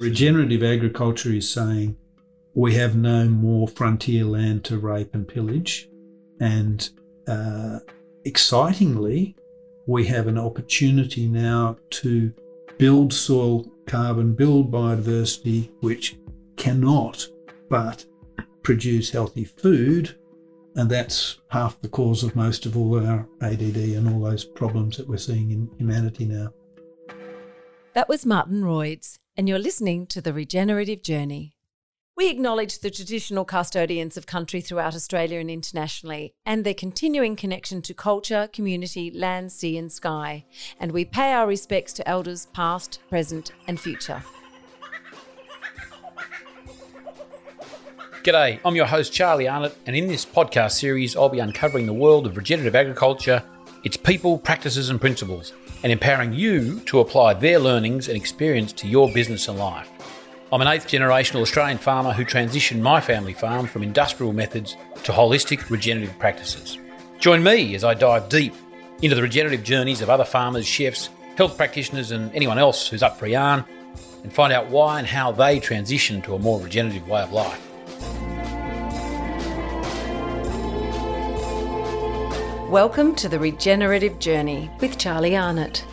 Regenerative agriculture is saying we have no more frontier land to rape and pillage. And uh, excitingly, we have an opportunity now to build soil carbon, build biodiversity, which cannot but produce healthy food. And that's half the cause of most of all our ADD and all those problems that we're seeing in humanity now. That was Martin Royds, and you're listening to The Regenerative Journey. We acknowledge the traditional custodians of country throughout Australia and internationally, and their continuing connection to culture, community, land, sea, and sky. And we pay our respects to elders past, present, and future. G'day, I'm your host Charlie Arnott, and in this podcast series, I'll be uncovering the world of regenerative agriculture, its people, practices, and principles, and empowering you to apply their learnings and experience to your business and life. I'm an eighth generational Australian farmer who transitioned my family farm from industrial methods to holistic regenerative practices. Join me as I dive deep into the regenerative journeys of other farmers, chefs, health practitioners, and anyone else who's up for a yarn and find out why and how they transition to a more regenerative way of life. Welcome to the Regenerative Journey with Charlie Arnott.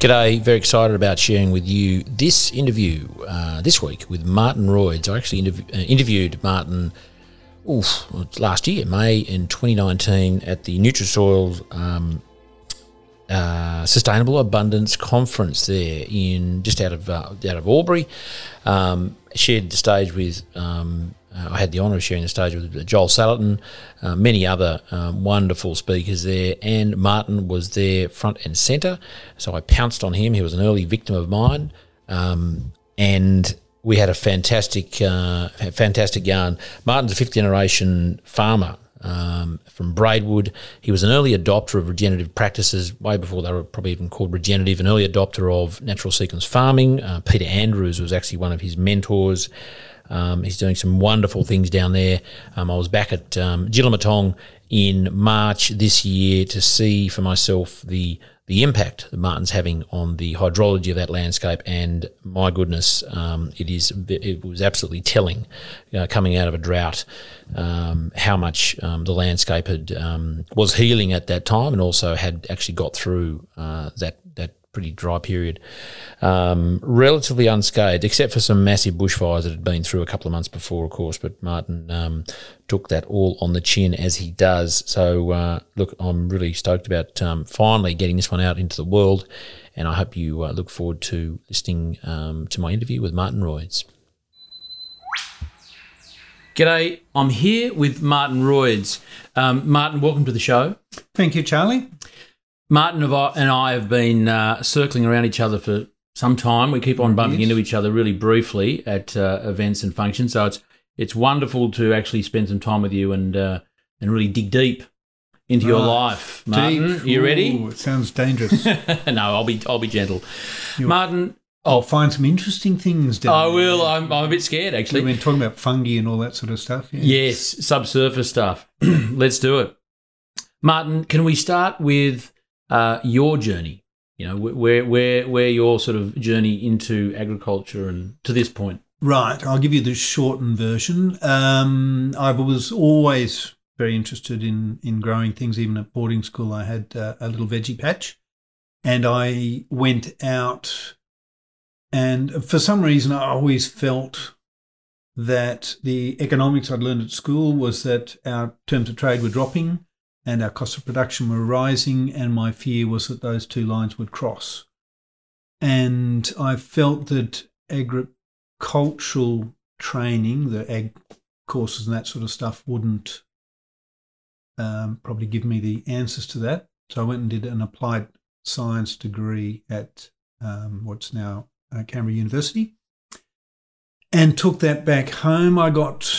G'day, very excited about sharing with you this interview uh, this week with Martin Royds. I actually interv- uh, interviewed Martin oof, last year, May in 2019, at the Nutrisoil um, uh, Sustainable Abundance Conference there in just out of uh, out of Albury. Um, shared the stage with um, uh, I had the honour of sharing the stage with Joel Salatin, uh, many other um, wonderful speakers there, and Martin was there front and centre. So I pounced on him. He was an early victim of mine, um, and we had a fantastic, uh, fantastic yarn. Martin's a fifth generation farmer. Um, from Braidwood. He was an early adopter of regenerative practices way before they were probably even called regenerative, an early adopter of natural sequence farming. Uh, Peter Andrews was actually one of his mentors. Um, he's doing some wonderful things down there. Um, I was back at um, Jillamatong in March this year to see for myself the the impact that Martin's having on the hydrology of that landscape, and my goodness, um, it is it was absolutely telling, coming out of a drought, um, how much um, the landscape had um, was healing at that time, and also had actually got through uh, that pretty dry period, um, relatively unscathed, except for some massive bushfires that had been through a couple of months before, of course. But Martin um, took that all on the chin as he does. So, uh, look, I'm really stoked about um, finally getting this one out into the world, and I hope you uh, look forward to listening um, to my interview with Martin Royds. G'day, I'm here with Martin Royds. Um, Martin, welcome to the show. Thank you, Charlie. Martin and I have been uh, circling around each other for some time. We keep on bumping yes. into each other really briefly at uh, events and functions. So it's it's wonderful to actually spend some time with you and uh, and really dig deep into your life, Martin. Deep. Are you ready? Ooh, it sounds dangerous. no, I'll be I'll be gentle. You're, Martin, I'll find some interesting things down I will. I'm, I'm a bit scared, actually. We've been talking about fungi and all that sort of stuff. Yeah. Yes, subsurface stuff. Let's do it. Martin, can we start with uh, your journey. You know, where where where your sort of journey into agriculture and to this point. Right, I'll give you the shortened version. Um, I was always very interested in in growing things. Even at boarding school, I had uh, a little veggie patch, and I went out. And for some reason, I always felt that the economics I'd learned at school was that our terms of trade were dropping and our cost of production were rising, and my fear was that those two lines would cross. And I felt that agricultural training, the ag courses and that sort of stuff, wouldn't um, probably give me the answers to that. So I went and did an applied science degree at um, what's now uh, Canberra University and took that back home. I got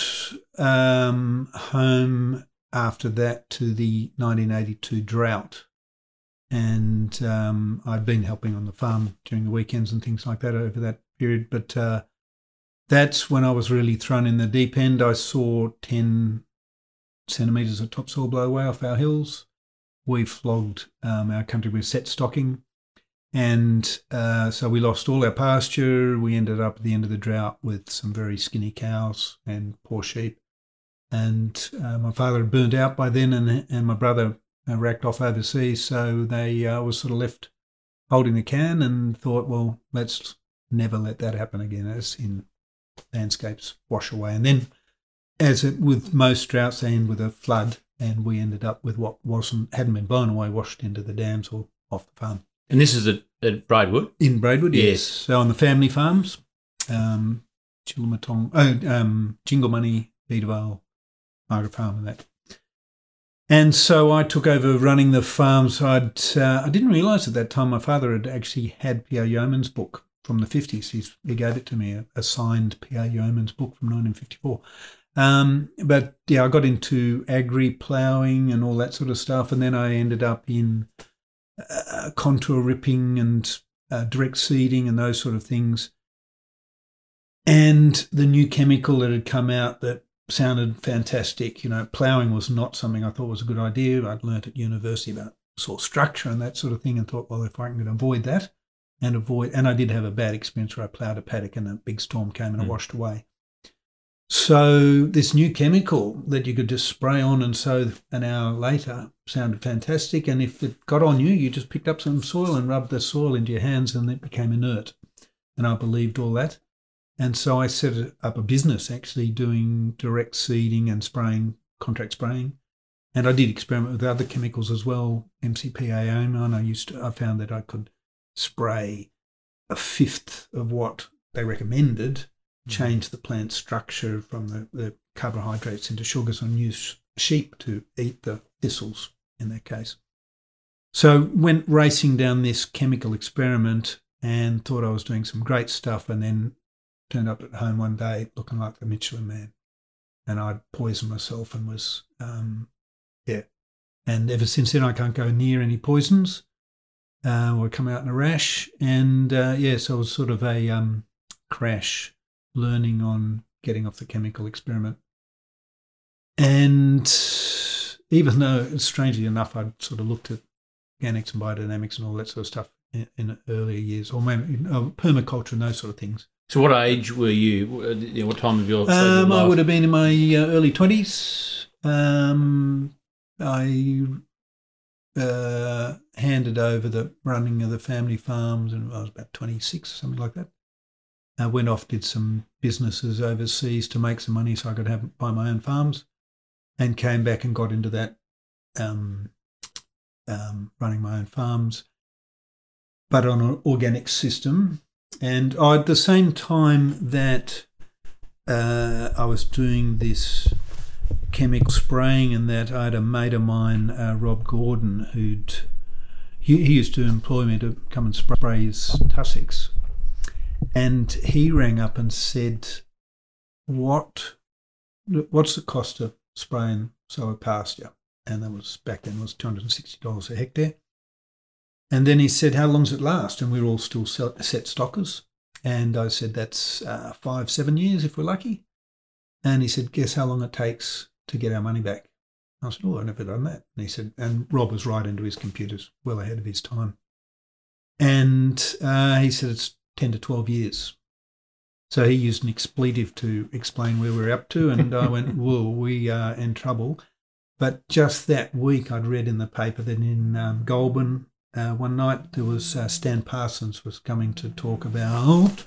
um, home after that to the 1982 drought. And um, I'd been helping on the farm during the weekends and things like that over that period. But uh, that's when I was really thrown in the deep end. I saw 10 centimetres of topsoil blow away off our hills. We flogged um, our country with set stocking. And uh, so we lost all our pasture. We ended up at the end of the drought with some very skinny cows and poor sheep. And uh, my father had burnt out by then, and, and my brother uh, racked off overseas. So they uh, was sort of left holding the can and thought, well, let's never let that happen again as in landscapes wash away. And then, as it with most droughts, they end with a flood, and we ended up with what wasn't hadn't been blown away, washed into the dams or off the farm. And this is at, at Braidwood? In Braidwood, yes. Yes. So on the family farms, um, oh, um, Jinglemoney, Beadavale, Margaret Farm, and that. And so I took over running the farms. I'd, uh, I didn't realise at that time my father had actually had P.A. Yeomans' book from the 50s. He's, he gave it to me, a, a signed P.A. Yeomans' book from 1954. Um, but yeah, I got into agri ploughing and all that sort of stuff. And then I ended up in uh, contour ripping and uh, direct seeding and those sort of things. And the new chemical that had come out that sounded fantastic. You know, ploughing was not something I thought was a good idea. I'd learnt at university about soil structure and that sort of thing and thought, well, if I can avoid that and avoid, and I did have a bad experience where I ploughed a paddock and a big storm came and it Mm. washed away. So this new chemical that you could just spray on and sow an hour later sounded fantastic. And if it got on you, you just picked up some soil and rubbed the soil into your hands and it became inert. And I believed all that. And so I set up a business actually doing direct seeding and spraying, contract spraying. And I did experiment with other chemicals as well, MCPA and I used to, I found that I could spray a fifth of what they recommended, mm-hmm. change the plant structure from the, the carbohydrates into sugars and use sheep to eat the thistles in that case. So went racing down this chemical experiment and thought I was doing some great stuff and then turned up at home one day looking like the Michelin man. And I'd poisoned myself and was, um, yeah. And ever since then, I can't go near any poisons uh, or come out in a rash. And uh, yeah, so it was sort of a um, crash learning on getting off the chemical experiment. And even though, strangely enough, I'd sort of looked at organics and biodynamics and all that sort of stuff in, in earlier years, or maybe uh, permaculture and those sort of things. So, what age were you? What time of your stage of Um, I would have been in my uh, early twenties. Um, I uh, handed over the running of the family farms, and I was about twenty six, something like that. I went off, did some businesses overseas to make some money, so I could have buy my own farms, and came back and got into that, um, um, running my own farms, but on an organic system. And I, at the same time that uh, I was doing this chemical spraying and that I had a mate of mine, uh, Rob Gordon, who'd he, he used to employ me to come and spray his tussocks, and he rang up and said, "What, what's the cost of spraying solar pasture?" And that was back then was two hundred and sixty dollars a hectare. And then he said, "How long does it last?" And we were all still set stockers. And I said, "That's uh, five, seven years if we're lucky." And he said, "Guess how long it takes to get our money back?" I said, "Oh, I've never done that." And he said, and Rob was right into his computers, well ahead of his time. And uh, he said it's ten to twelve years. So he used an expletive to explain where we're up to, and I went, "Whoa, we are in trouble." But just that week, I'd read in the paper that in um, Goulburn, uh, one night there was uh, Stan Parsons was coming to talk about.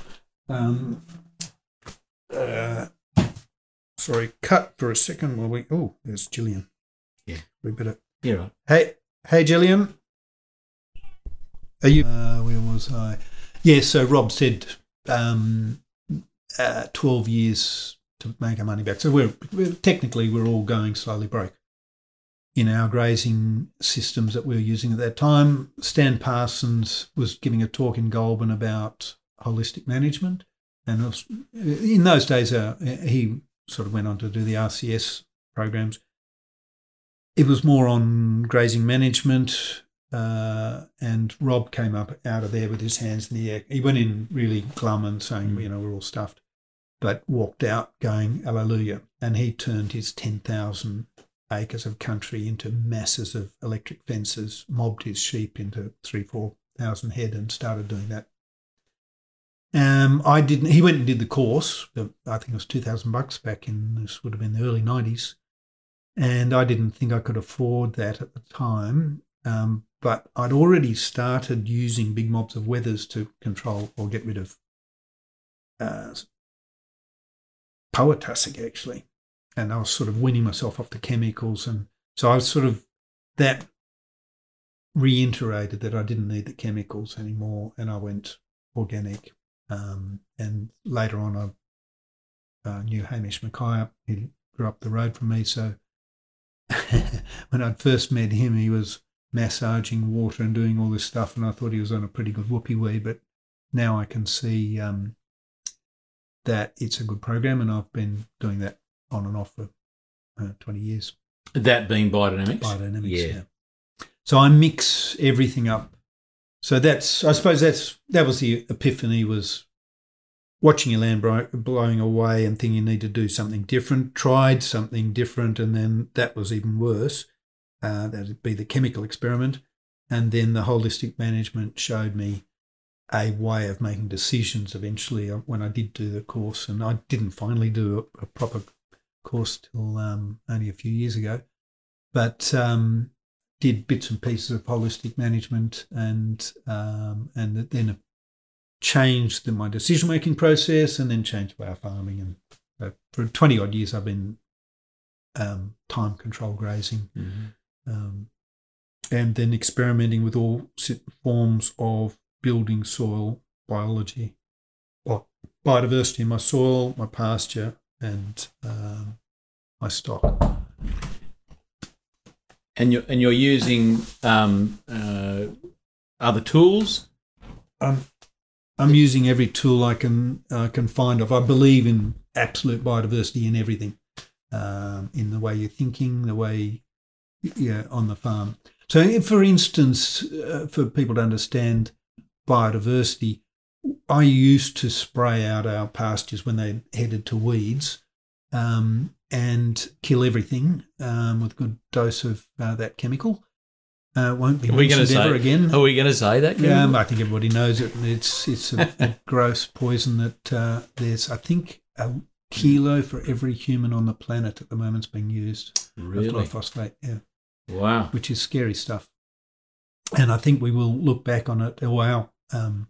Um, uh, sorry, cut for a second. While we oh, there's Gillian. Yeah. we better. Yeah, right. Hey, hey, Gillian. Are you? Uh, where was I? Yeah. So Rob said um, uh, twelve years to make our money back. So we're, we're technically we're all going slowly broke in our grazing systems that we were using at that time. Stan Parsons was giving a talk in Goulburn about holistic management, and was, in those days uh, he sort of went on to do the RCS programs. It was more on grazing management, uh, and Rob came up out of there with his hands in the air. He went in really glum and saying, you know, we're all stuffed, but walked out going, hallelujah. And he turned his 10,000 acres of country into masses of electric fences, mobbed his sheep into three, four thousand head and started doing that. Um, I didn't. He went and did the course. I think it was two thousand bucks back in this would have been the early nineties, and I didn't think I could afford that at the time. Um, but I'd already started using big mobs of wethers to control or get rid of uh, poa tussock actually, and I was sort of weaning myself off the chemicals, and so I was sort of that reiterated that I didn't need the chemicals anymore, and I went organic. Um, and later on, I uh, knew Hamish Mackay. He grew up the road from me, so when I'd first met him, he was massaging water and doing all this stuff, and I thought he was on a pretty good whoopee wee. But now I can see um, that it's a good program, and I've been doing that on and off for uh, 20 years. That being biodynamics? Biodynamics, yeah. yeah. So I mix everything up. So that's, I suppose that's, that was the epiphany was watching your land blowing away and thinking you need to do something different, tried something different, and then that was even worse. Uh, that'd be the chemical experiment. And then the holistic management showed me a way of making decisions eventually uh, when I did do the course. And I didn't finally do a, a proper course till um, only a few years ago, but um, did bits and pieces of holistic management and um, and then changed my decision making process and then changed our farming. And uh, for 20 odd years, I've been um, time control grazing. Mm-hmm. Um, and then experimenting with all forms of building soil biology, or biodiversity in my soil, my pasture, and um, my stock. And you're and you're using um, uh, other tools. I'm I'm using every tool I can uh, can find of. I believe in absolute biodiversity in everything, um, in the way you're thinking, the way yeah on the farm. So, for instance, uh, for people to understand biodiversity, I used to spray out our pastures when they headed to weeds um, and kill everything um, with a good dose of uh, that chemical. Uh, won't be mentioned ever say, again. Are we going to say that? Yeah, um, I think everybody knows it. It's it's a, a gross poison that uh, there's I think a kilo for every human on the planet at the moment is being used. Really? Glyphosate, yeah. Wow. Which is scary stuff. And I think we will look back on it. Our um,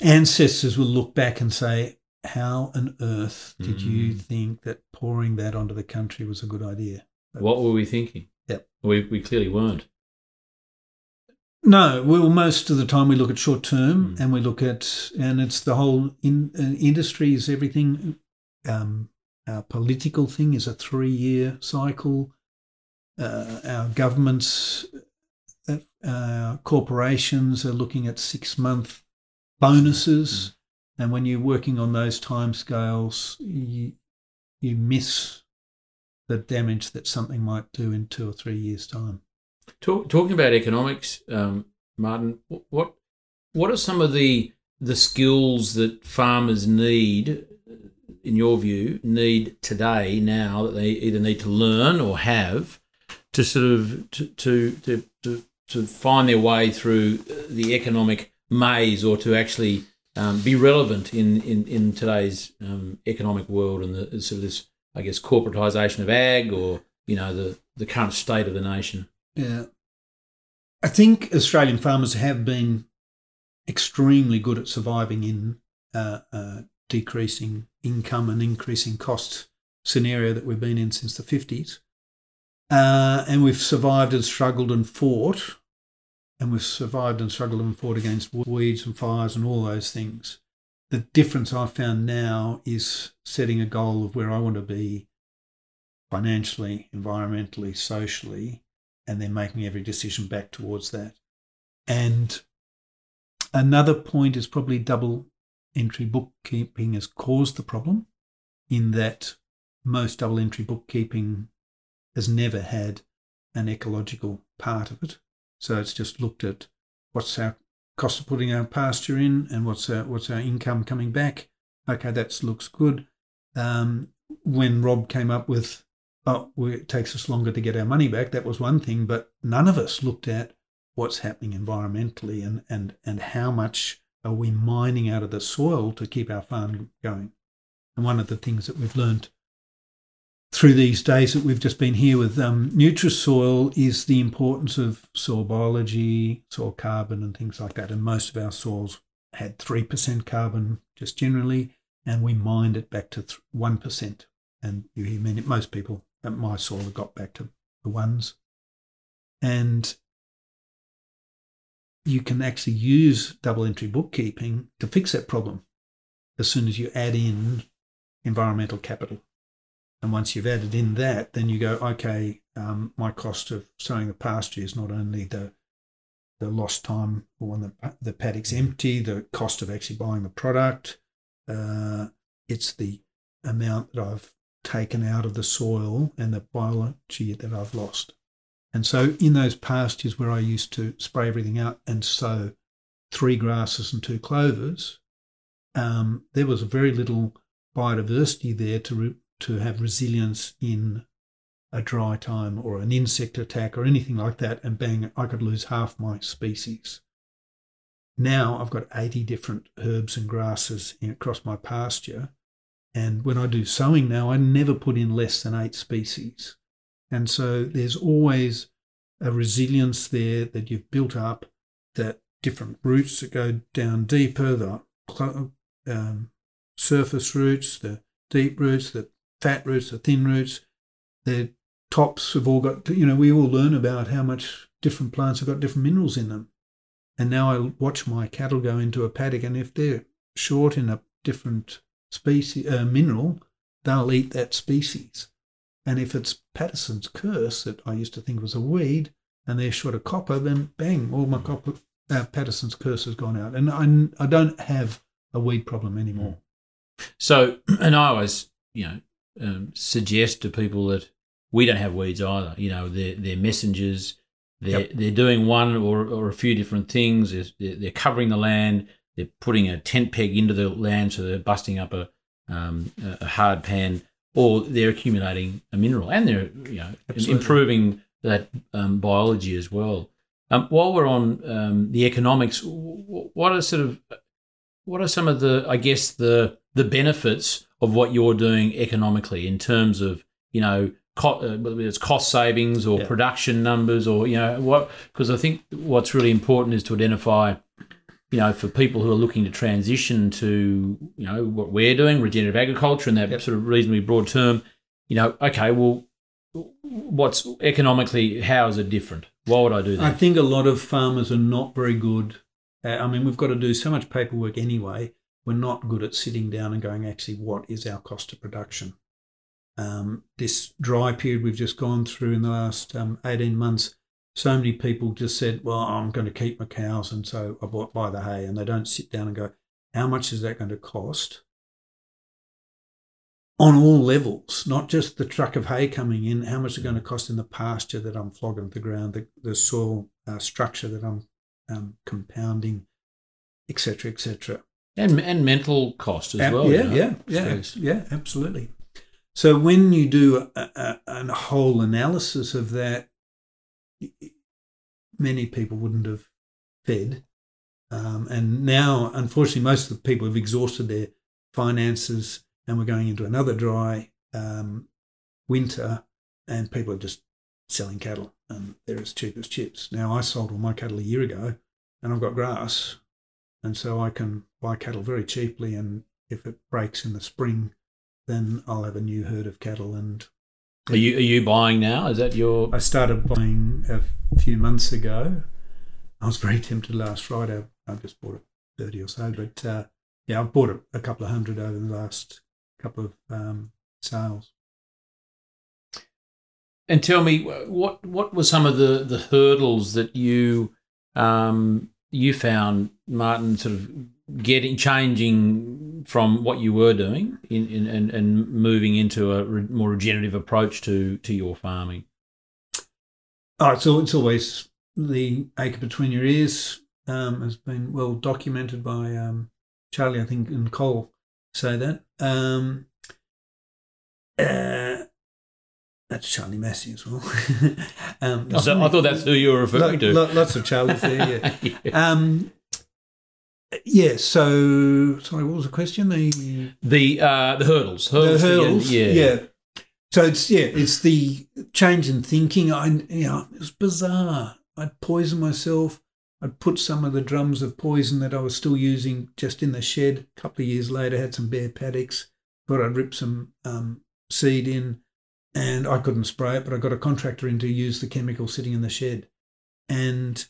ancestors will look back and say, how on earth did mm. you think that pouring that onto the country was a good idea? What were we thinking? Yep. We, we clearly weren't. No, well, most of the time we look at short term mm. and we look at, and it's the whole in, uh, industry is everything. Um, our political thing is a three year cycle. Uh, our governments, uh, corporations are looking at six month bonuses. Mm. And when you're working on those timescales, you, you miss the damage that something might do in two or three years' time. Talk, talking about economics, um, Martin, what what are some of the the skills that farmers need, in your view, need today now that they either need to learn or have to sort of to to to, to, to find their way through the economic maze or to actually um, be relevant in, in, in today's um, economic world and the sort of this, I guess, corporatization of ag or, you know, the, the current state of the nation? Yeah. I think Australian farmers have been extremely good at surviving in uh, uh, decreasing income and increasing cost scenario that we've been in since the 50s. Uh, and we've survived and struggled and fought and we've survived and struggled and fought against weeds and fires and all those things. The difference I've found now is setting a goal of where I want to be financially, environmentally, socially, and then making every decision back towards that. And another point is probably double entry bookkeeping has caused the problem in that most double entry bookkeeping has never had an ecological part of it. So it's just looked at what's our cost of putting our pasture in and what's our, what's our income coming back. Okay, that looks good. Um, when Rob came up with, oh, it takes us longer to get our money back, that was one thing, but none of us looked at what's happening environmentally and, and, and how much are we mining out of the soil to keep our farm going. And one of the things that we've learned through these days that we've just been here with um, Nutrisoil is the importance of soil biology, soil carbon, and things like that. And most of our soils had 3% carbon just generally, and we mined it back to 1%. And you hear me, most people at my soil got back to the ones. And you can actually use double entry bookkeeping to fix that problem as soon as you add in environmental capital. And once you've added in that, then you go, okay, um, my cost of sowing the pasture is not only the the lost time when the, the paddock's empty, the cost of actually buying the product, uh, it's the amount that I've taken out of the soil and the biology that I've lost. And so in those pastures where I used to spray everything out and sow three grasses and two clovers, um, there was very little biodiversity there to re- to have resilience in a dry time or an insect attack or anything like that, and bang, I could lose half my species. Now I've got 80 different herbs and grasses across my pasture. And when I do sowing now, I never put in less than eight species. And so there's always a resilience there that you've built up, that different roots that go down deeper, the um, surface roots, the deep roots, the fat roots, the thin roots, the tops have all got, you know, we all learn about how much different plants have got different minerals in them. And now I watch my cattle go into a paddock, and if they're short in a different species uh, mineral, they'll eat that species. And if it's Paterson's curse that I used to think was a weed, and they're short of copper, then bang, all my copper, uh, Paterson's curse has gone out, and I, I don't have a weed problem anymore. So, and I always, you know, um, suggest to people that we don't have weeds either. You know, they're they're messengers. They're yep. they're doing one or, or a few different things. They're, they're covering the land. They're putting a tent peg into the land, so they're busting up a um, a hard pan or they're accumulating a mineral and they're you know Absolutely. improving that um, biology as well. Um, while we're on um, the economics, what are sort of what are some of the I guess the the benefits of what you're doing economically in terms of you know co- uh, whether it's cost savings or yeah. production numbers or you know what because I think what's really important is to identify you know, for people who are looking to transition to, you know, what we're doing, regenerative agriculture, in that yep. sort of reasonably broad term, you know, okay, well, what's economically, how is it different? Why would I do that? I think a lot of farmers are not very good. At, I mean, we've got to do so much paperwork anyway. We're not good at sitting down and going, actually, what is our cost of production? Um, this dry period we've just gone through in the last um, 18 months so many people just said, well, I'm going to keep my cows. And so I bought buy the hay. And they don't sit down and go, how much is that going to cost? On all levels, not just the truck of hay coming in, how much is it going to cost in the pasture that I'm flogging the ground, the, the soil uh, structure that I'm um, compounding, etc., etc. And, and mental cost as and, well. Yeah, yeah, yeah, yeah, absolutely. So when you do a, a, a whole analysis of that, many people wouldn't have fed. Um, and now, unfortunately, most of the people have exhausted their finances and we're going into another dry um, winter and people are just selling cattle and they're as cheap as chips. Now, I sold all my cattle a year ago and I've got grass. And so I can buy cattle very cheaply. And if it breaks in the spring, then I'll have a new herd of cattle and are you are you buying now? Is that your? I started buying a few months ago. I was very tempted last Friday. I just bought a thirty or so, but uh, yeah, I've bought a, a, couple of hundred over the last couple of um, sales. And tell me, what what were some of the the hurdles that you um, you found, Martin, sort of getting changing from what you were doing in, in and, and moving into a re, more regenerative approach to to your farming? Oh, so it's always the acre between your ears um, has been well documented by um, Charlie, I think, and Cole say that. Um, uh, that's Charlie Massy as well. um, I, thought, I thought that's who you were referring to. lo- lots of Charlies there, yeah. Um, yeah, so, sorry, what was the question? The, The uh, the hurdles, hurdles, the hurdles, yeah. yeah. So it's, yeah, it's the change in thinking. I, you know, it was bizarre. I'd poison myself. I'd put some of the drums of poison that I was still using just in the shed. A couple of years later, had some bare paddocks. Thought I'd rip some um, seed in, and I couldn't spray it, but I got a contractor in to use the chemical sitting in the shed, and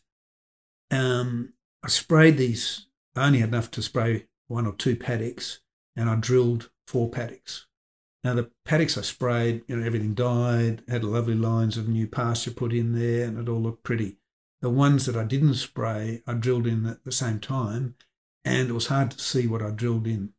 um, I sprayed these. I only had enough to spray one or two paddocks, and I drilled four paddocks. Now the paddocks I sprayed, you know, everything died, had lovely lines of new pasture put in there, and it all looked pretty. The ones that I didn't spray, I drilled in at the same time, and it was hard to see what I drilled in.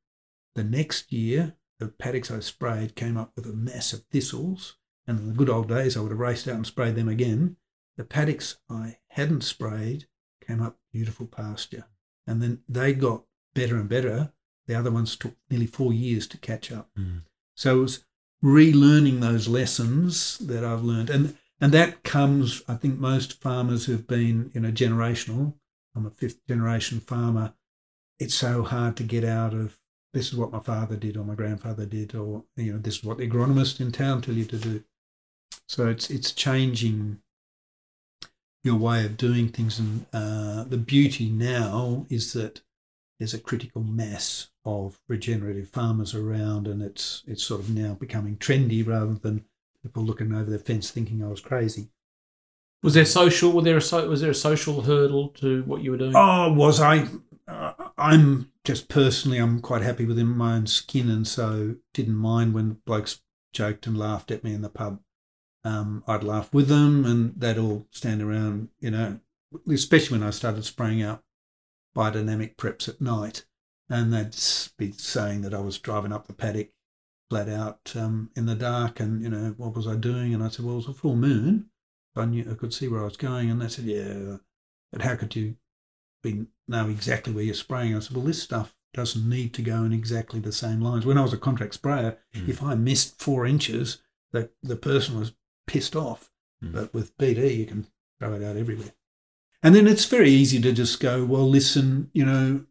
The next year, the paddocks I sprayed came up with a mass of thistles, and in the good old days, I would have raced out and sprayed them again. The paddocks I hadn't sprayed came up beautiful pasture, and then they got better and better. The other ones took nearly four years to catch up. Mm. So it was relearning those lessons that I've learned. And and that comes, I think most farmers who've been, you know, generational. I'm a fifth generation farmer. It's so hard to get out of this is what my father did or my grandfather did, or you know, this is what the agronomist in town tell you to do. So it's it's changing your way of doing things. And uh, the beauty now is that there's a critical mass of regenerative farmers around, and it's it's sort of now becoming trendy rather than people looking over the fence thinking I was crazy. Was there social? Was there a so, was there a social hurdle to what you were doing? Oh, was I? Uh, I'm just personally, I'm quite happy within my own skin, and so didn't mind when blokes joked and laughed at me in the pub. Um, I'd laugh with them, and they'd all stand around, you know, especially when I started spraying out biodynamic preps at night, and they'd be saying that I was driving up the paddock flat out um, in the dark, and you know what was I doing? And I said, well, it was a full moon. I knew I could see where I was going, and they said, yeah, but how could you be know exactly where you're spraying? I said, well, this stuff doesn't need to go in exactly the same lines. When I was a contract sprayer, Mm. if I missed four inches, the the person was pissed off. Mm. But with BD, you can throw it out everywhere. And then it's very easy to just go, well, listen, you know,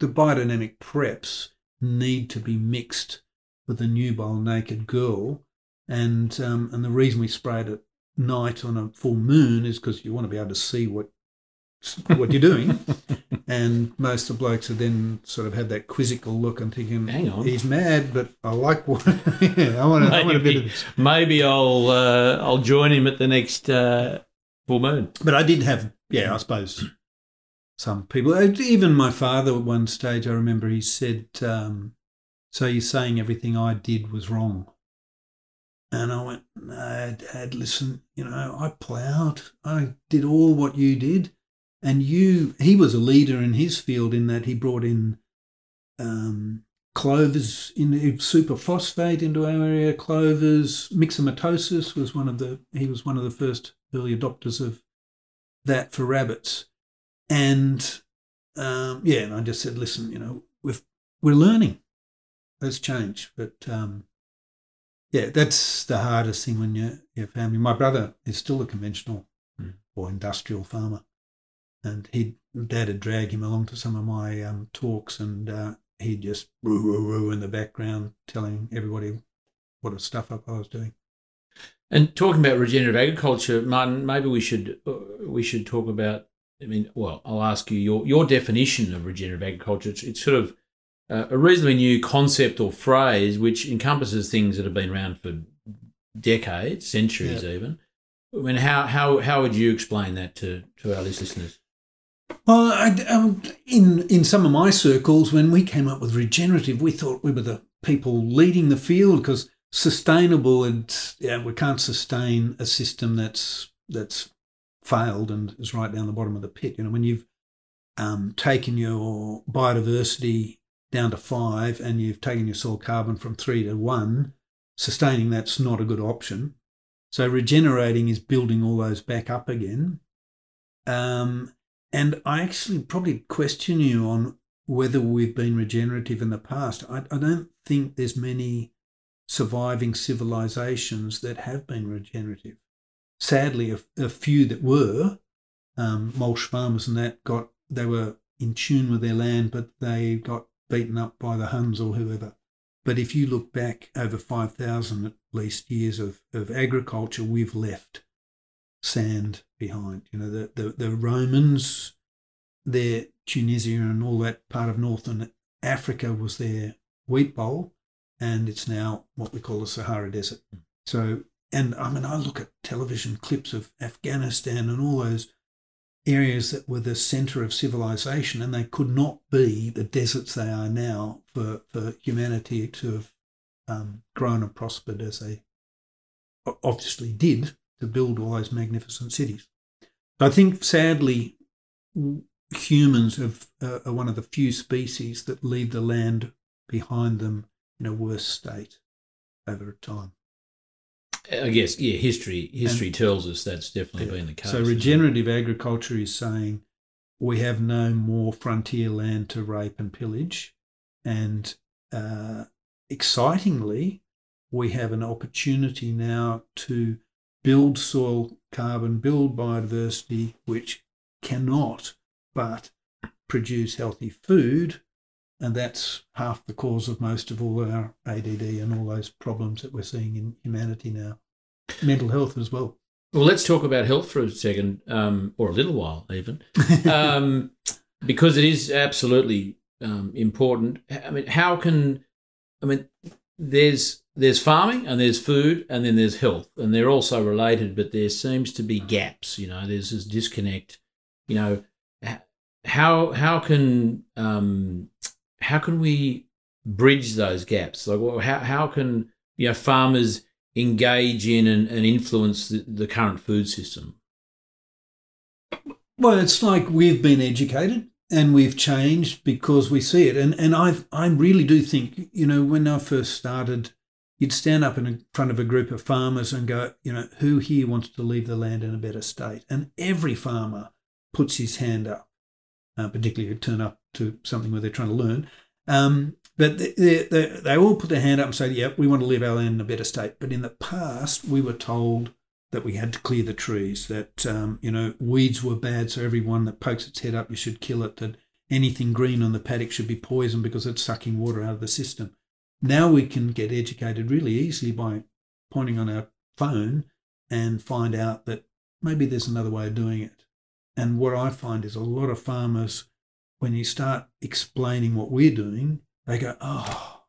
the biodynamic preps need to be mixed with a nubile naked girl. And um, and the reason we spray it at night on a full moon is because you want to be able to see what what you're doing. and most of the blokes have then sort of had that quizzical look and thinking, Hang on. he's mad, but I like what yeah, I want, to, I want a bit of this. Maybe I'll uh, I'll join him at the next uh, full moon. But I did have, yeah, I suppose some people, uh, even my father at one stage, I remember he said, um, So you're saying everything I did was wrong? And I went, No, Dad, listen, you know, I ploughed, I did all what you did. And you, he was a leader in his field in that he brought in um, clovers in superphosphate into our area. Clovers, myxomatosis was one of the. He was one of the first early adopters of that for rabbits, and um, yeah, and I just said, listen, you know, we've we're learning. Let's change, but um, yeah, that's the hardest thing when you your family. My brother is still a conventional Mm. or industrial farmer, and he dad would drag him along to some of my um, talks, and uh, he'd just woo woo woo in the background, telling everybody what a stuff up I was doing. And talking about regenerative agriculture, Martin, maybe we should uh, we should talk about. I mean, well, I'll ask you your your definition of regenerative agriculture. It's, it's sort of uh, a reasonably new concept or phrase which encompasses things that have been around for decades, centuries, even. I mean, how how how would you explain that to to our listeners? Well, I, um, in in some of my circles, when we came up with regenerative, we thought we were the people leading the field because sustainable and yeah, we can't sustain a system that's that's failed and is right down the bottom of the pit. You know, when you've um, taken your biodiversity down to five and you've taken your soil carbon from three to one, sustaining that's not a good option. So regenerating is building all those back up again. Um, and I actually probably question you on whether we've been regenerative in the past. I, I don't think there's many surviving civilizations that have been regenerative. Sadly, a, a few that were um, farmers and that got they were in tune with their land, but they got beaten up by the Huns or whoever. But if you look back over 5,000 at least years of, of agriculture, we've left sand behind. You know, the, the, the Romans, their Tunisia and all that part of northern Africa was their wheat bowl, and it's now what we call the Sahara Desert. So, and I mean, I look at television clips of Afghanistan and all those areas that were the center of civilization, and they could not be the deserts they are now for, for humanity to have um, grown and prospered as they obviously did to build all those magnificent cities. I think, sadly, humans have, uh, are one of the few species that leave the land behind them in a worse state over time. I guess, yeah, history history and, tells us that's definitely yeah. been the case. So regenerative agriculture is saying we have no more frontier land to rape and pillage, and uh, excitingly, we have an opportunity now to build soil carbon, build biodiversity, which cannot but produce healthy food. And that's half the cause of most of all our ADD and all those problems that we're seeing in humanity now. Mental health as well. Well, let's talk about health for a second, um, or a little while even, um, because it is absolutely um, important. I mean, how can I mean? There's there's farming and there's food and then there's health, and they're also related, but there seems to be gaps. You know, there's this disconnect. You know, how how can um, how can we bridge those gaps? Like, how how can you know farmers engage in and, and influence the, the current food system? Well, it's like we've been educated and we've changed because we see it. And and I I really do think you know when I first started, you'd stand up in front of a group of farmers and go, you know, who here wants to leave the land in a better state? And every farmer puts his hand up uh, particularly who turn up to something where they're trying to learn. Um, but they, they, they, all put their hand up and say, "Yep, yeah, we want to leave our land in a better state." But in the past, we were told that we had to clear the trees, that um, you know weeds were bad, so everyone that pokes its head up, you should kill it. That anything green on the paddock should be poisoned because it's sucking water out of the system. Now we can get educated really easily by pointing on our phone and find out that maybe there's another way of doing it. And what I find is a lot of farmers, when you start explaining what we're doing, they go, Oh,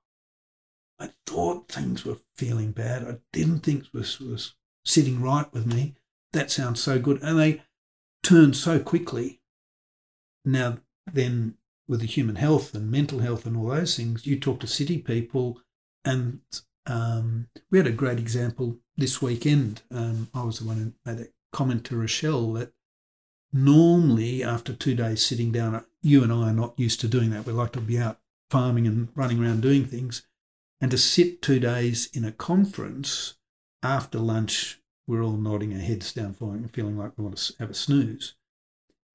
I thought things were feeling bad. I didn't think was was sitting right with me. That sounds so good. And they turn so quickly. Now, then, with the human health and mental health and all those things, you talk to city people, and um, we had a great example this weekend. Um, I was the one who made a comment to Rochelle that normally after two days sitting down, you and I are not used to doing that. We like to be out farming and running around doing things. And to sit two days in a conference after lunch, we're all nodding our heads down, feeling like we want to have a snooze.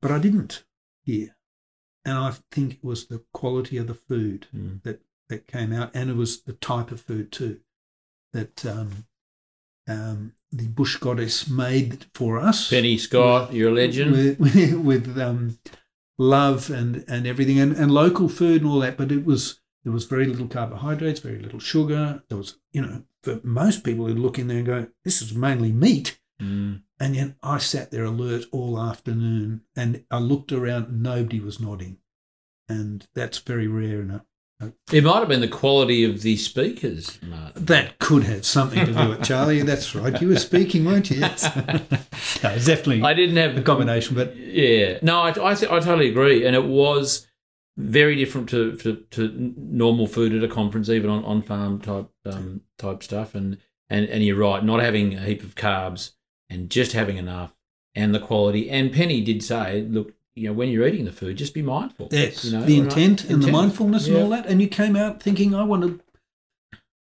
But I didn't here. And I think it was the quality of the food mm. that, that came out, and it was the type of food too that um, um, the bush goddess made for us. Penny Scott, with, you're a legend. With, with um, love and, and everything, and, and local food and all that. But it was there was very little carbohydrates, very little sugar. There was, you know, for most people who look in there and go, this is mainly meat. Mm. And yet I sat there alert all afternoon and I looked around, nobody was nodding. And that's very rare in a it might have been the quality of the speakers, Martin. That could have something to do with it, Charlie. That's right. You were speaking, weren't you? Yes. no, it's definitely. I didn't have a combination, but yeah, no, I, I, I totally agree, and it was very different to, to, to, normal food at a conference, even on, on farm type um, type stuff. And, and and you're right, not having a heap of carbs and just having enough, and the quality. And Penny did say, look, you know, when you're eating the food, just be mindful. Yes, you know, the intent and intent. the mindfulness yeah. and all that. And you came out thinking, I want to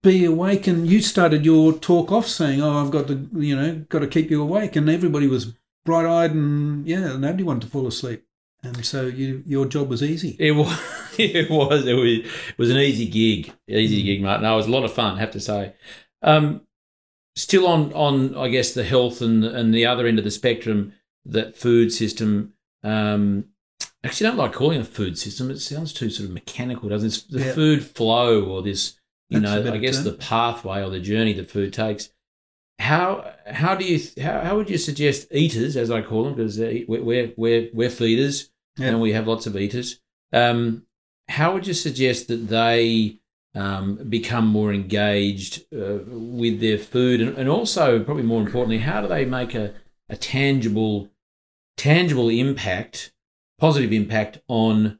be awake. And you started your talk off saying, oh, I've got to, you know, got to keep you awake. And everybody was bright eyed and, yeah, nobody wanted to fall asleep. and so you your job was easy. It was, it was, it was, it was an easy gig, easy gig, Martin. No, it was a lot of fun, I have to say. Um, still on, on, I guess the health and and the other end of the spectrum, that food system. Um, actually, I don't like calling it a food system. It sounds too sort of mechanical, doesn't it? It's the Yeah. food flow or this, you That's know, I guess term. the pathway or the journey that food takes. How how do you how, how would you suggest eaters, as I call them, because we're we're we're, we're feeders Yeah. and we have lots of eaters. Um, how would you suggest that they um, become more engaged uh, with their food, and, and also, probably more importantly, how do they make a, a tangible tangible impact, positive impact on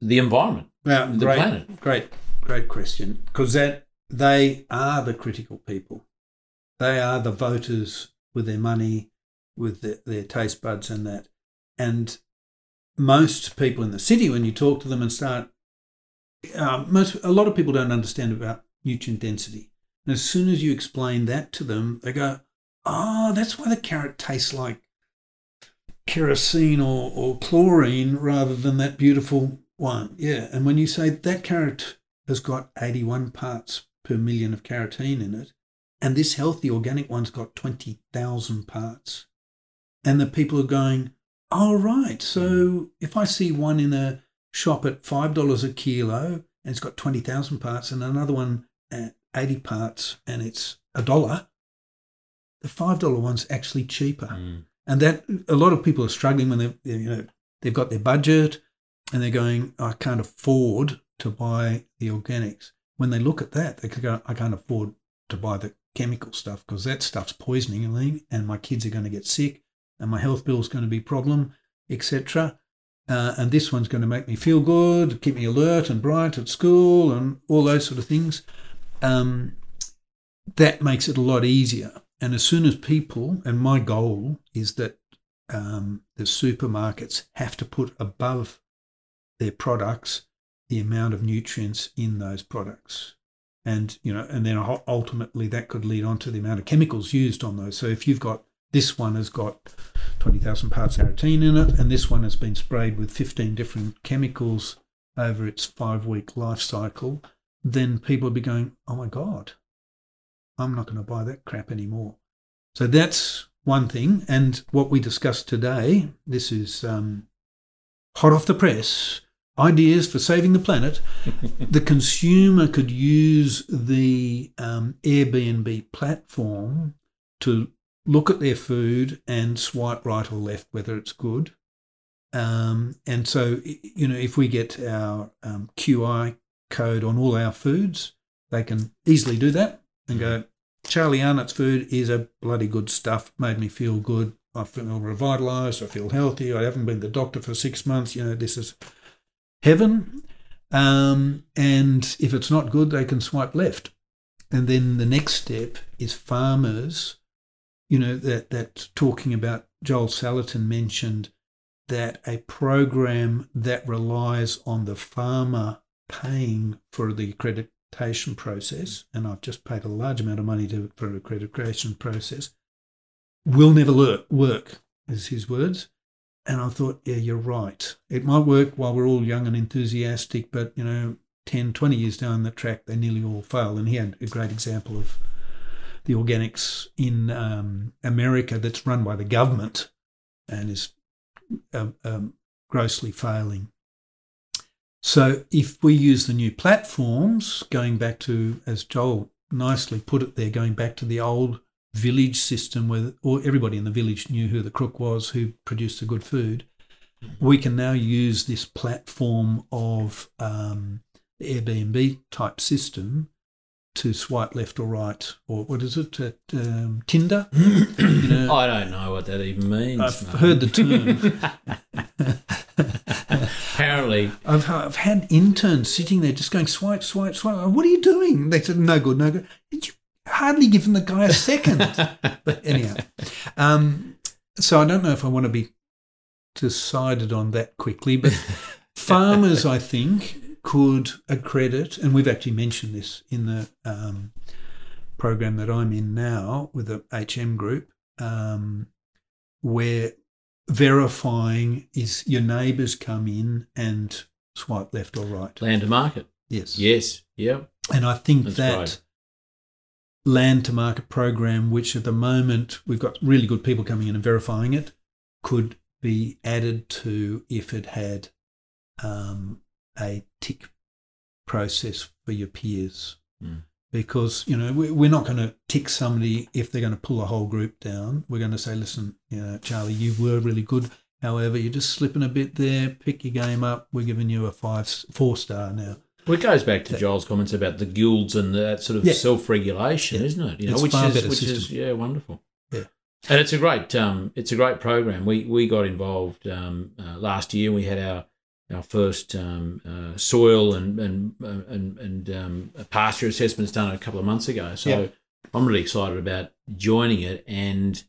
the environment, Well, the great, planet? great, great question. Because that they are the critical people. They are the voters with their money, with their, their taste buds, and that. And most people in the city, when you talk to them and start, uh, most a lot of people don't understand about nutrient density. And as soon as you explain that to them, they go, "Oh, that's why the carrot tastes like kerosene or, or chlorine rather than that beautiful one." Yeah, and when you say that carrot has got 81 parts per million of carotene in it, and this healthy organic one's got 20,000 parts, and the people are going, "Oh, right. So if I see one in a shop at five dollars a kilo and it's got 20,000 parts, and another one at 80 parts and it's a dollar." The five dollar one's actually cheaper Mm. and that a lot of people are struggling when they you know they've got their budget and they're going I can't afford to buy the organics when they look at that they could go I can't afford to buy the chemical stuff because that stuff's poisoning me and my kids are going to get sick and my health bill's going to be a problem etc uh, and this one's going to make me feel good keep me alert and bright at school and all those sort of things um, that makes it a lot easier and as soon as people, and my goal is that um, the supermarkets have to put above their products the amount of nutrients in those products. And, you know, and then ultimately that could lead on to the amount of chemicals used on those. So if you've got this one has got 20,000 parts carotene in it, and this one has been sprayed with 15 different chemicals over its five week life cycle, then people would be going, oh my God, I'm not going to buy that crap anymore. So that's one thing. And what we discussed today, this is um, hot off the press ideas for saving the planet. the consumer could use the um, Airbnb platform to look at their food and swipe right or left whether it's good. Um, and so, you know, if we get our um, QR code on all our foods, they can easily do that and go, Charlie Arnott's food is a bloody good stuff. Made me feel good. I feel revitalized. I feel healthy. I haven't been to the doctor for six months. You know, this is heaven. Um, and if it's not good, they can swipe left. And then the next step is farmers. You know that that talking about Joel Salatin mentioned that a program that relies on the farmer paying for the accreditation process, and I've just paid a large amount of money to, for an accreditation process, will never work, work, is his words. And I thought, yeah, you're right. It might work while we're all young and enthusiastic, but, you know, 10, 20 years down the track, they nearly all fail. And he had a great example of the organics in um, America that's run by the government and is um, um, grossly failing. So if we use the new platforms, going back to, as Joel nicely put it there, going back to the old village system where all, everybody in the village knew who the crook was, who produced the good food, we can now use this platform of um, the Airbnb type system to swipe left or right, or what is it, at, um, Tinder? You know, I don't know what that even means. I've heard the term. Apparently, I've, I've had interns sitting there just going swipe, swipe, swipe. What are you doing? They said, no good, no good. Did you hardly given the guy a second? but anyhow, um, so I don't know if I want to be decided on that quickly, but farmers, I think, could accredit, and we've actually mentioned this in the um, program that I'm in now with the HM group, um, where verifying is your neighbours come in and swipe left or right. Land to market. Yes. Yes. Yeah. And I think That's that right. land to market program, which at the moment we've got really good people coming in and verifying it, could be added to if it had um, a tick process for your peers. Mm. Because, you know, we- we're not going to tick somebody if they're going to pull a whole group down. We're going to say, listen, you know, Charlie, you were really good. However, you're just slipping a bit there. Pick your game up. We're giving you a five, four star now. Well, it goes back to Joel's comments about the guilds and that sort of Yeah. self-regulation, Yeah. isn't it? You know, which is which is yeah, wonderful. Yeah. and it's a great um, it's a great program. We we got involved um, uh, last year. We had our our first um, uh, soil and and uh, and, and um, pasture assessments done a couple of months ago. So Yeah. I'm really excited about joining it and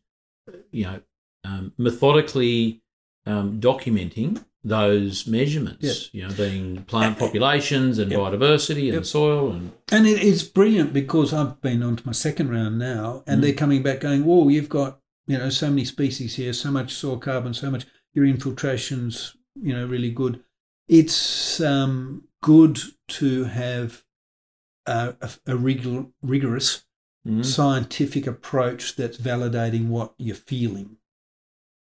you know um, methodically um, documenting those measurements. You know, being plant populations and Yep. biodiversity and Yep. soil and And it, it's brilliant because I've been on to my second round now, and Mm. they're coming back going, "Whoa, you've got you know so many species here, so much soil carbon, so much your infiltrations, you know, really good." It's um, good to have a, a, a rigor, rigorous Mm. scientific approach that's validating what you're feeling.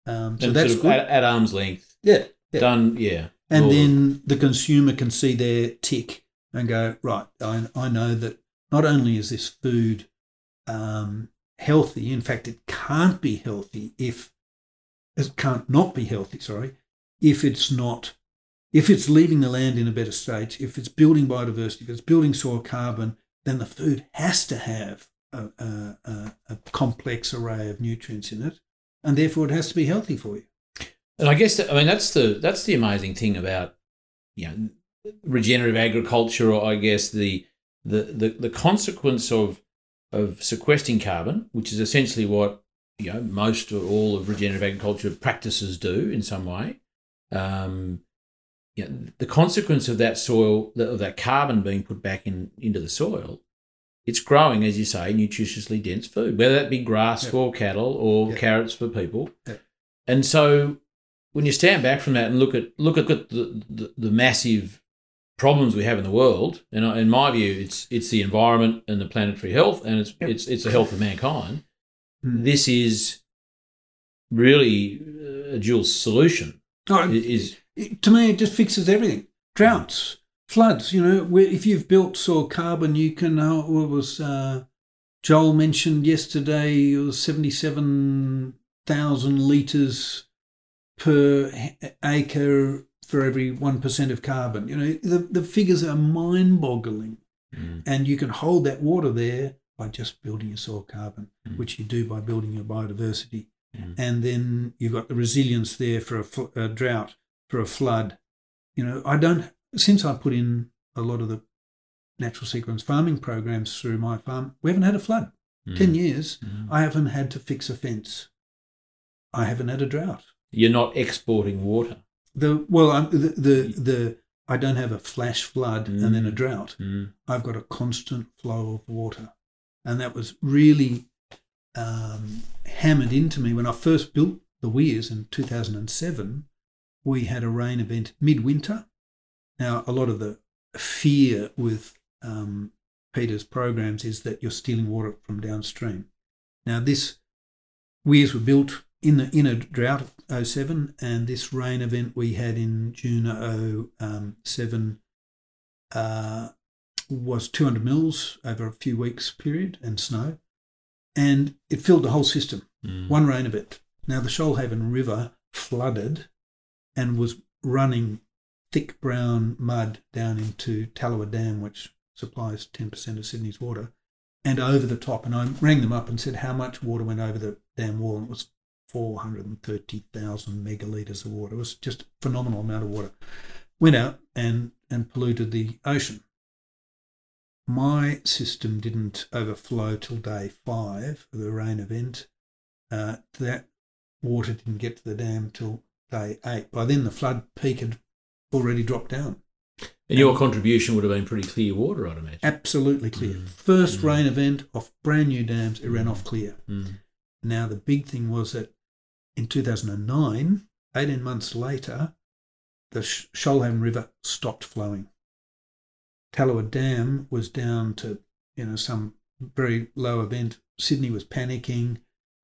Um, so and that's sort of good. at, at arm's length. yeah, yeah. Done, yeah. and All- then the consumer can see their tick and go right i, I know that not only is this food um, healthy in fact it can't be healthy if it can't not be healthy sorry if it's not if it's leaving the land in a better state if it's building biodiversity if it's building soil carbon then the food has to have a, a, a, a complex array of nutrients in it and therefore it has to be healthy for you And I guess that, I mean that's the that's the amazing thing about you know regenerative agriculture, or I guess the the the, the consequence of of sequestering carbon, which is essentially what you know most or all of regenerative agriculture practices do in some way. Um, you know, the consequence of that soil of that carbon being put back in into the soil, it's growing, as you say, nutritiously dense food, whether that be grass Yep. for cattle or Yep. carrots for people. Yep. And so when you stand back from that and look at look at the, the, the massive problems we have in the world, and in my view, it's it's the environment and the planetary health, and it's it's it's the health of mankind. Mm. This is really a dual solution. Oh, is it- to me, it just fixes everything. Droughts, floods. You know, where if you've built soil carbon, you can. Uh, what was uh, Joel mentioned yesterday? It was seventy-seven thousand liters per acre for every one percent of carbon. You know, the the figures are mind-boggling, Mm. and you can hold that water there by just building your soil carbon, Mm. which you do by building your biodiversity Mm. and then you've got the resilience there for a, a drought, for a flood. You know, I don't since I put in a lot of the natural sequence farming programs through my farm, we haven't had a flood. Ten Mm. years, Mm. I haven't had to fix a fence. I haven't had a drought. You're not exporting water. The well, I'm, the, the the I don't have a flash flood and then a Mm. drought. Mm. I've got a constant flow of water. And that was really um, hammered into me when I first built the weirs in 2007. We had a rain event midwinter. Now, a lot of the fear with um, Peter's programs is that you're stealing water from downstream. Now, this weirs were built in the in a drought of 07, and this rain event we had in June of 07 uh, was 200 mils over a few weeks period and snow, and it filled the whole system. Mm. One rain event. Now the Shoalhaven River flooded and was running thick brown mud down into Tallowa Dam, which supplies 10% of Sydney's water, and over the top. And I rang them up and said how much water went over the dam wall, and it was 430,000 megalitres of water. It was just a phenomenal amount of water. Went out and, and polluted the ocean. My system didn't overflow till day five of the rain event. Uh, that water didn't get to the dam till day eight. By then, the flood peak had already dropped down. And your contribution would have been pretty clear water, I'd imagine. Absolutely clear. Mm. First Mm. rain event off brand new dams, it ran off clear. Mm. Now, the big thing was that in 2009, 18 months later, the Shoalhaven River stopped flowing. Tallowa Dam was down to you know some very low event. Sydney was panicking.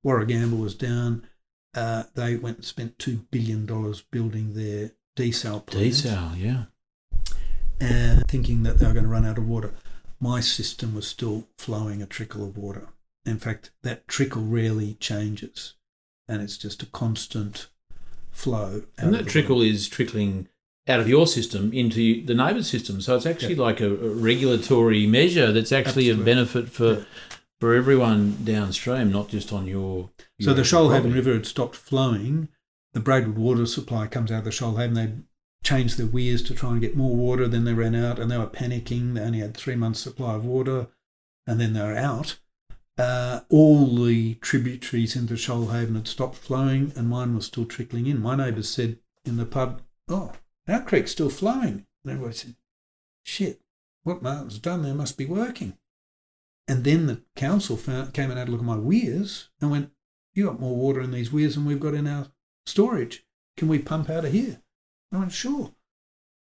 Warragamba was down. Uh, they went and spent two billion dollars building their desal plant. Desal, yeah. And thinking that they were going to run out of water. My system was still flowing a trickle of water. In fact, that trickle rarely changes, and it's just a constant flow. And that trickle is trickling out of your system into the neighbour's system. So it's actually yeah. like a, a, regulatory measure that's actually Absolutely. a benefit for yeah. For everyone downstream, not just on your. your so the Shoalhaven River had stopped flowing. The Braidwood water supply comes out of the Shoalhaven. They changed their weirs to try and get more water. Then they ran out, and they were panicking. They only had three months' supply of water, and then they were out. Uh, all the tributaries into Shoalhaven had stopped flowing, and mine was still trickling in. My neighbours said in the pub, "Oh, our creek's still flowing. And everybody said, shit, what Martin's done there must be working. And then the council found, came and had a look at my weirs and went, you got more water in these weirs than we've got in our storage. Can we pump out of here? I went, sure.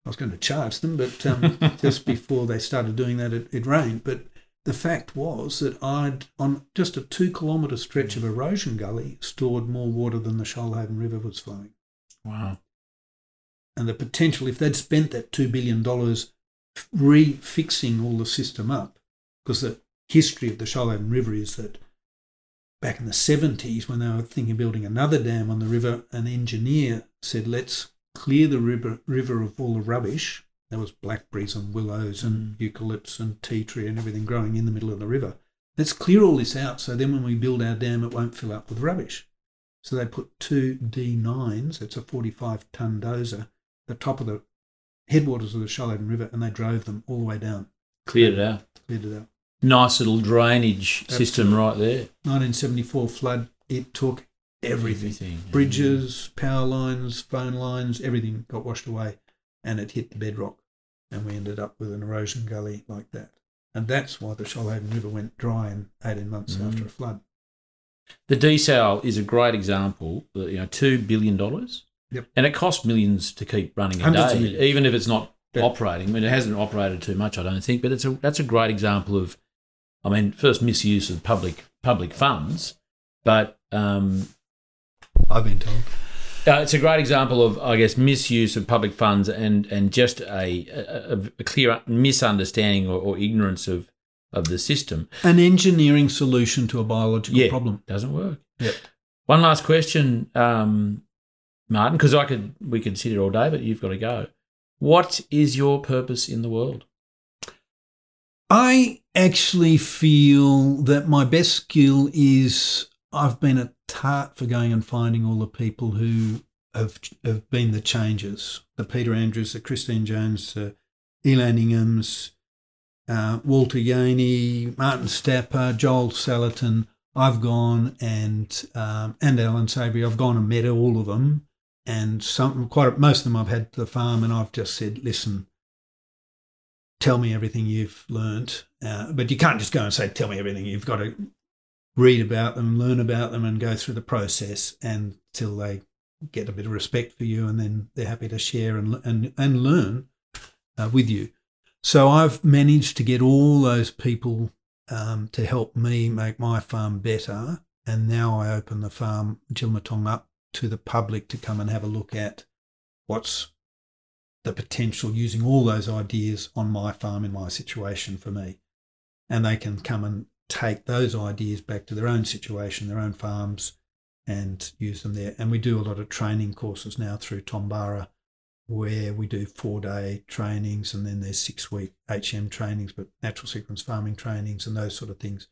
I was going to charge them, but um, just before they started doing that, it, it, rained. But the fact was that I'd, on just a two kilometre stretch of erosion gully, stored more water than the Shoalhaven River was flowing. Wow and the potential, if they'd spent that $2 billion refixing all the system up, because the history of the Shoalhaven River is that back in the 70s, when they were thinking of building another dam on the river, an engineer said, let's clear the river, river of all the rubbish. There was blackberries and willows and mm. eucalypts and tea tree and everything growing in the middle of the river. Let's clear all this out so then when we build our dam, it won't fill up with rubbish. So they put two D9s, it's a 45 tonne dozer, the top of the headwaters of the Shoalhaven River and they drove them all the way down. Cleared it out. Cleared it out. Nice little drainage Absolutely. system right there. 1974 flood, it took everything. everything. Bridges, power lines, phone lines, everything got washed away and it hit the bedrock. And we ended up with an erosion gully like that. And that's why the Shoalhaven River went dry in 18 months mm. after a flood. The desal is a great example. You know, $2 billion Yep. And it costs millions to keep running a Hundreds day, even if it's not operating. I mean, it hasn't operated too much, I don't think, but it's a that's a great example of, I mean, first misuse of public public funds, but um, I've been told. Uh, it's a great example of, I guess, misuse of public funds and, and just a, a, a clear misunderstanding or, or, ignorance of, of the system. An engineering solution to a biological yeah, problem. Doesn't work. Yep. One last question. Um, Martin, because I could we could sit here all day, but you've got to go. What is your purpose in the world? I actually feel that my best skill is I've been a tart for going and finding all the people who have have been the changes. The Peter Andrews, the Christine Jones, the Elaine Inghams, uh, Walter Jehne, Maarten Stapper, Joel Salatin. I've gone and um, and Alan Savory. I've gone and met all of them and some quite most of them I've had to the farm, and I've just said, listen, tell me everything you've learned. Uh, but you can't just go and say, tell me everything. You've got to read about them, learn about them, and go through the process until they get a bit of respect for you, and then they're happy to share and and and learn uh, with you. So I've managed to get all those people um, to help me make my farm better, and now I open the farm Jillamatong up to the public to come and have a look at what's the potential using all those ideas on my farm in my situation for me. And they can come and take those ideas back to their own situation, their own farms, and use them there. And we do a lot of training courses now through Tombara, where we do four day trainings and then there's six week HM trainings, but natural sequence farming trainings and those sort of things.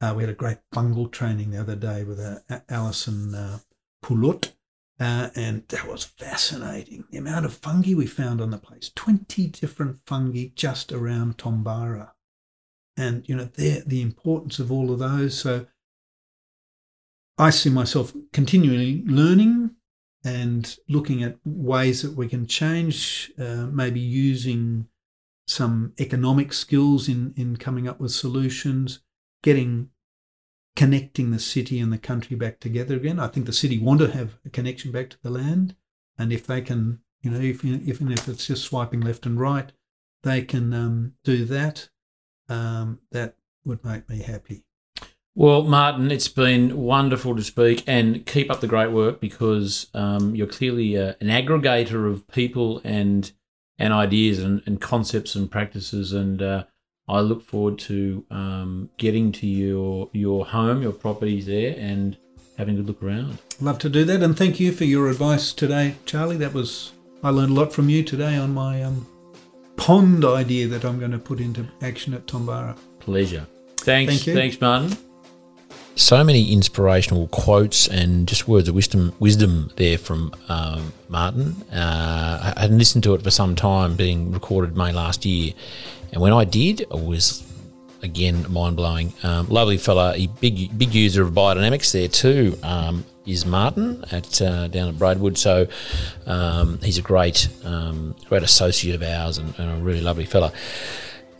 Uh, we had a great fungal training the other day with uh, Alison uh, Pouliot. Uh, and that was fascinating. The amount of fungi we found on the place 20 different fungi just around Tombara. And, you know, the importance of all of those. So I see myself continually learning and looking at ways that we can change, uh, maybe using some economic skills in, in coming up with solutions, getting connecting the city and the country back together again. I think the city want to have a connection back to the land, and if they can, you know, if even if it's just swiping left and right, they can um, do that. Um, that would make me happy. Well, Martin, it's been wonderful to speak and keep up the great work because um, you're clearly a, an aggregator of people and and ideas and, and concepts and practices. And uh, I look forward to um, getting to your your home, your properties there, and having a good look around. Love to do that, and thank you for your advice today, Charlie. That was I learned a lot from you today on my um, pond idea that I'm going to put into action at Tombara. Pleasure. Thanks. Thank you. Thanks, Martin. So many inspirational quotes and just words of wisdom, wisdom there from um, Martin. Uh, I hadn't listened to it for some time, being recorded May last year, and when I did, it was again mind blowing. Um, lovely fella, a big big user of biodynamics there too. Um, is Martin at uh, down at Braidwood, so um, he's a great um, great associate of ours and, and a really lovely fella.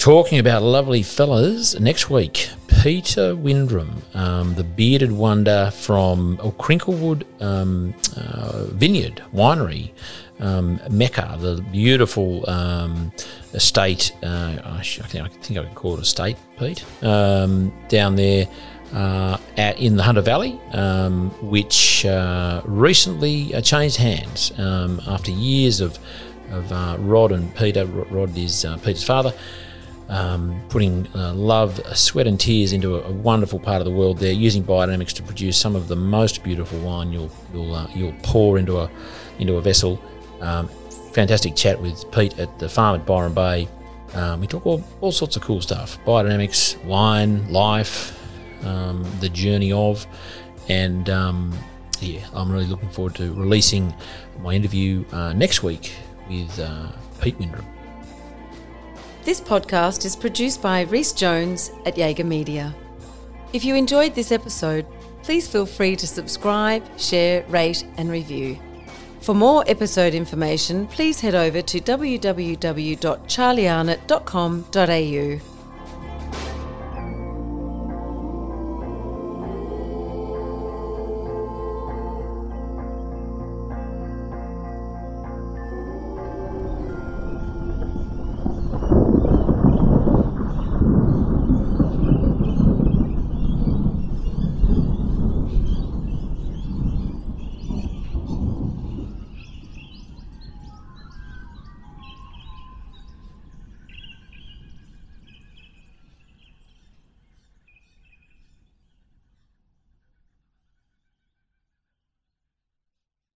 Talking about lovely fellas, next week, Peter Windrum, um, the bearded wonder from oh, Krinklewood um, uh, Vineyard Winery, um, Mecca, the beautiful um, estate. Uh, I, think, I think I can call it estate, Pete, um, down there. Uh, at, in the Hunter Valley, um, which uh, recently uh, changed hands after years of, of uh, Rod and Peter. Rod is uh, Peter's father um, putting uh, love, sweat, and tears into a, a, wonderful part of the world. There, using biodynamics to produce some of the most beautiful wine you'll you'll uh, you'll pour into a into a vessel. Um, fantastic chat with Pete at the farm at Byron Bay. Um, we talk all, all sorts of cool stuff: biodynamics, wine, life, um, the journey of, and um, yeah, I'm really looking forward to releasing my interview uh, next week with uh, Pete Windrum. This podcast is produced by Rhys Jones at Jaeger Media. If you enjoyed this episode, please feel free to subscribe, share, rate, and review. For more episode information, please head over to www.charliearnott.com.au.